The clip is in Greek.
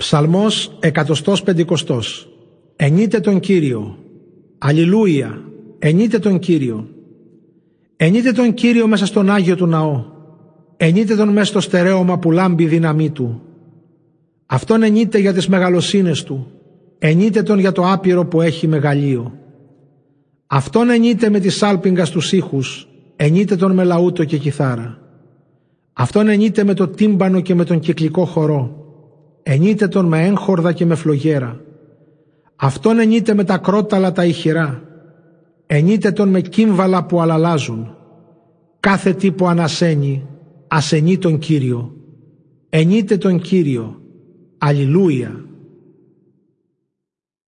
Ψαλμός εκατοστός πεντηκοστός. Ενείτε τον Κύριο. Αλληλούια. Ενείτε τον Κύριο. Ενείτε τον Κύριο μέσα στον Άγιο του ναό. Ενείτε τον μέσα στο στερέωμα που λάμπει η δύναμή του. Αυτόν ενείτε για τις μεγαλοσύνες του. Ενείτε τον για το άπειρο που έχει μεγαλείο. Αυτόν ενείτε με τη σάλπιγγας στους ήχους. Ενείτε τον με λαούτο και κιθάρα. Αυτόν ενείτε με το τύμπανο και με τον κυκλικό χορό ενείτε τον με έγχορδα και με φλογέρα. Αυτόν ενείτε με τα κρόταλα τα ηχηρά. Ενείτε τον με κύμβαλα που αλαλάζουν. Κάθε τι που ανασένει, ασενεί τον Κύριο. Ενείτε τον Κύριο. Αλληλούια.